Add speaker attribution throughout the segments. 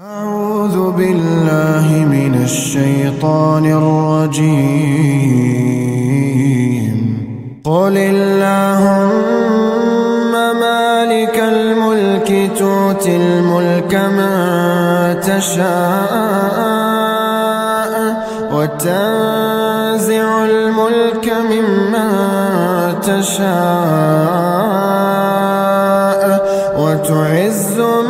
Speaker 1: أعوذ بالله من الشيطان الرجيم. قل اللهم مالك الملك تؤتي الملك من تشاء وتنزع الملك ممن تشاء وتعز من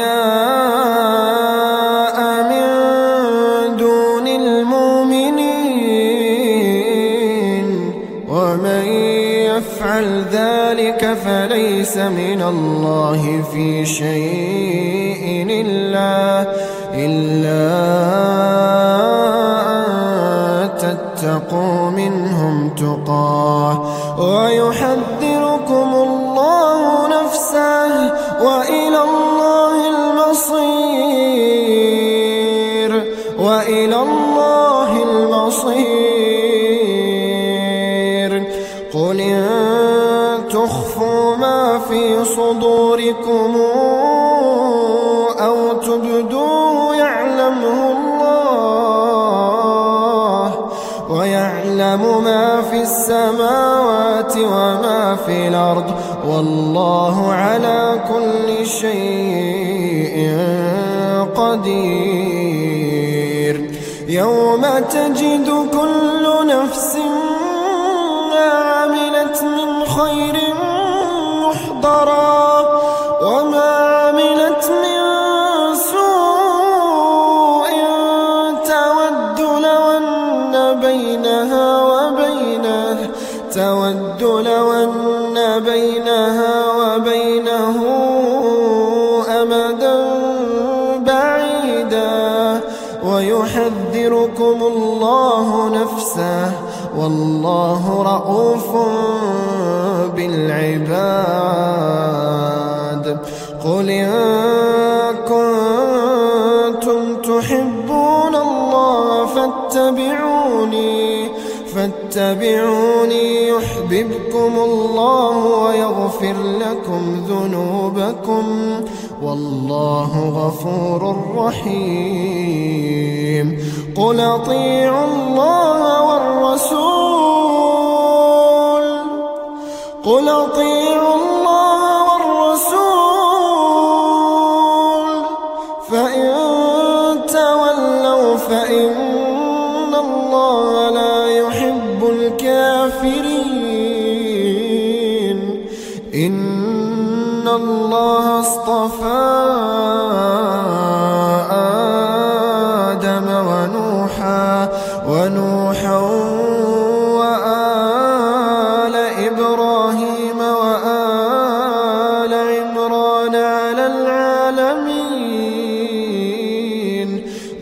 Speaker 1: يفعل ذلك فليس من الله في شيء إلا إلا أن تتقوا منهم تقاه. ويحذركم الله نفسه وإلى الله صدوركم أو تبدوه يعلمه الله ويعلم ما في السماوات وما في الأرض والله على كل شيء قدير يوم تجد كل نفس ما عملت من خير محضرا أن بينها وبينه أمدا بعيدا ويحذركم الله نفسه والله رؤوف بالعباد قل إن كنتم تحبون الله فاتبعوني فاتبعوني يحببكم الله ويغفر لكم ذنوبكم والله غفور رحيم. قل أطيعوا الله والرسول. قل أطيعوا الله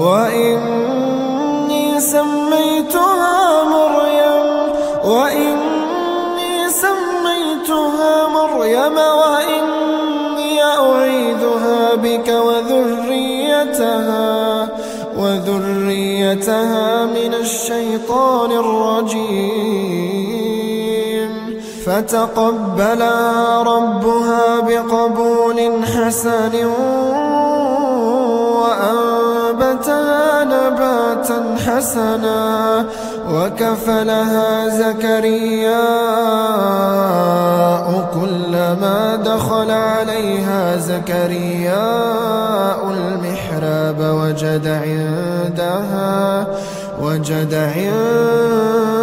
Speaker 1: وإني سميتها مريم وإني سميتها مريم وإني أعيذها بك وذريتها وذريتها من الشيطان الرجيم. فتقبلها ربها بقبول حسن وأنبتها نباتا حسنا وكفلها زكرياء كلما دخل عليها زكرياء المحراب وجد عندها وجد عندها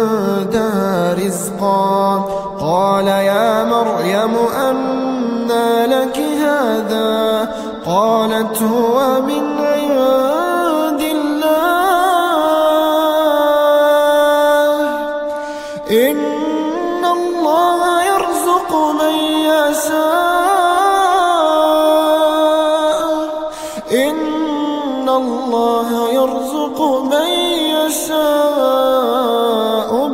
Speaker 1: رزقا. قال يا مريم أنى لك هذا؟ قالت هو من الله يرزق من يشاء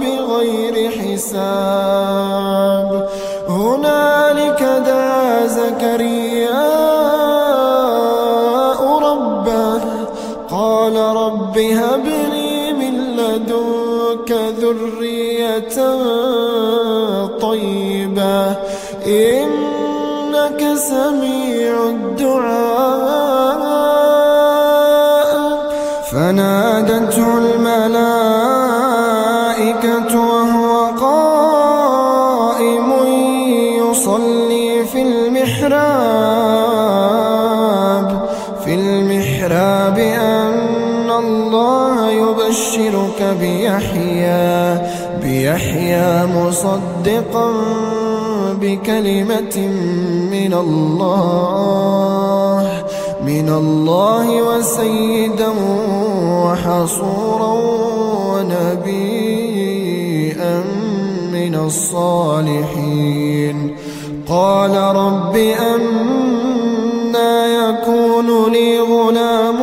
Speaker 1: بغير حساب. هنالك دعا زكرياء ربه قال رب هب لي من لدنك ذرية طيبة. إنك سميع الدعاء. بيحيى بيحيى مصدقا بكلمة من الله من الله وسيدا وحصورا ونبيا من الصالحين. قال رب أنا يكون لي غلام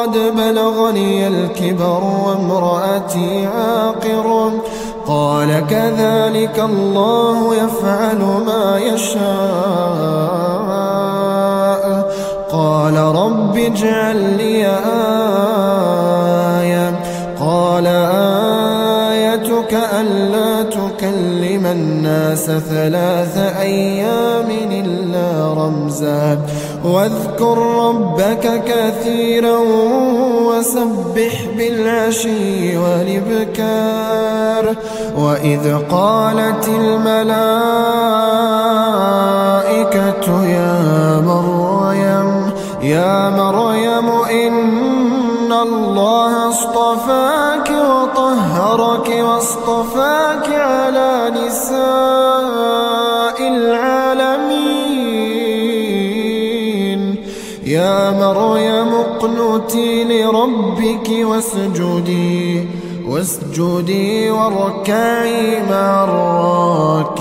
Speaker 1: وقد بلغني الكبر وامرأتي عاقر. قال كذلك الله يفعل ما يشاء. قال رب اجعل لي آية. قال آيتك ألا تكلم الناس ثلاث أيام إلا رمزا. واذكر ربك كثيرا وسبح بالعشي والإبكار. وإذ قالت الملائكة يا مريم يا مريم إن الله اصطفاك وطهرك واصطفاك على نساء العالمين. يا مريم اقنتي لربك واسجدي واسجدي واركعي مع الراكعين.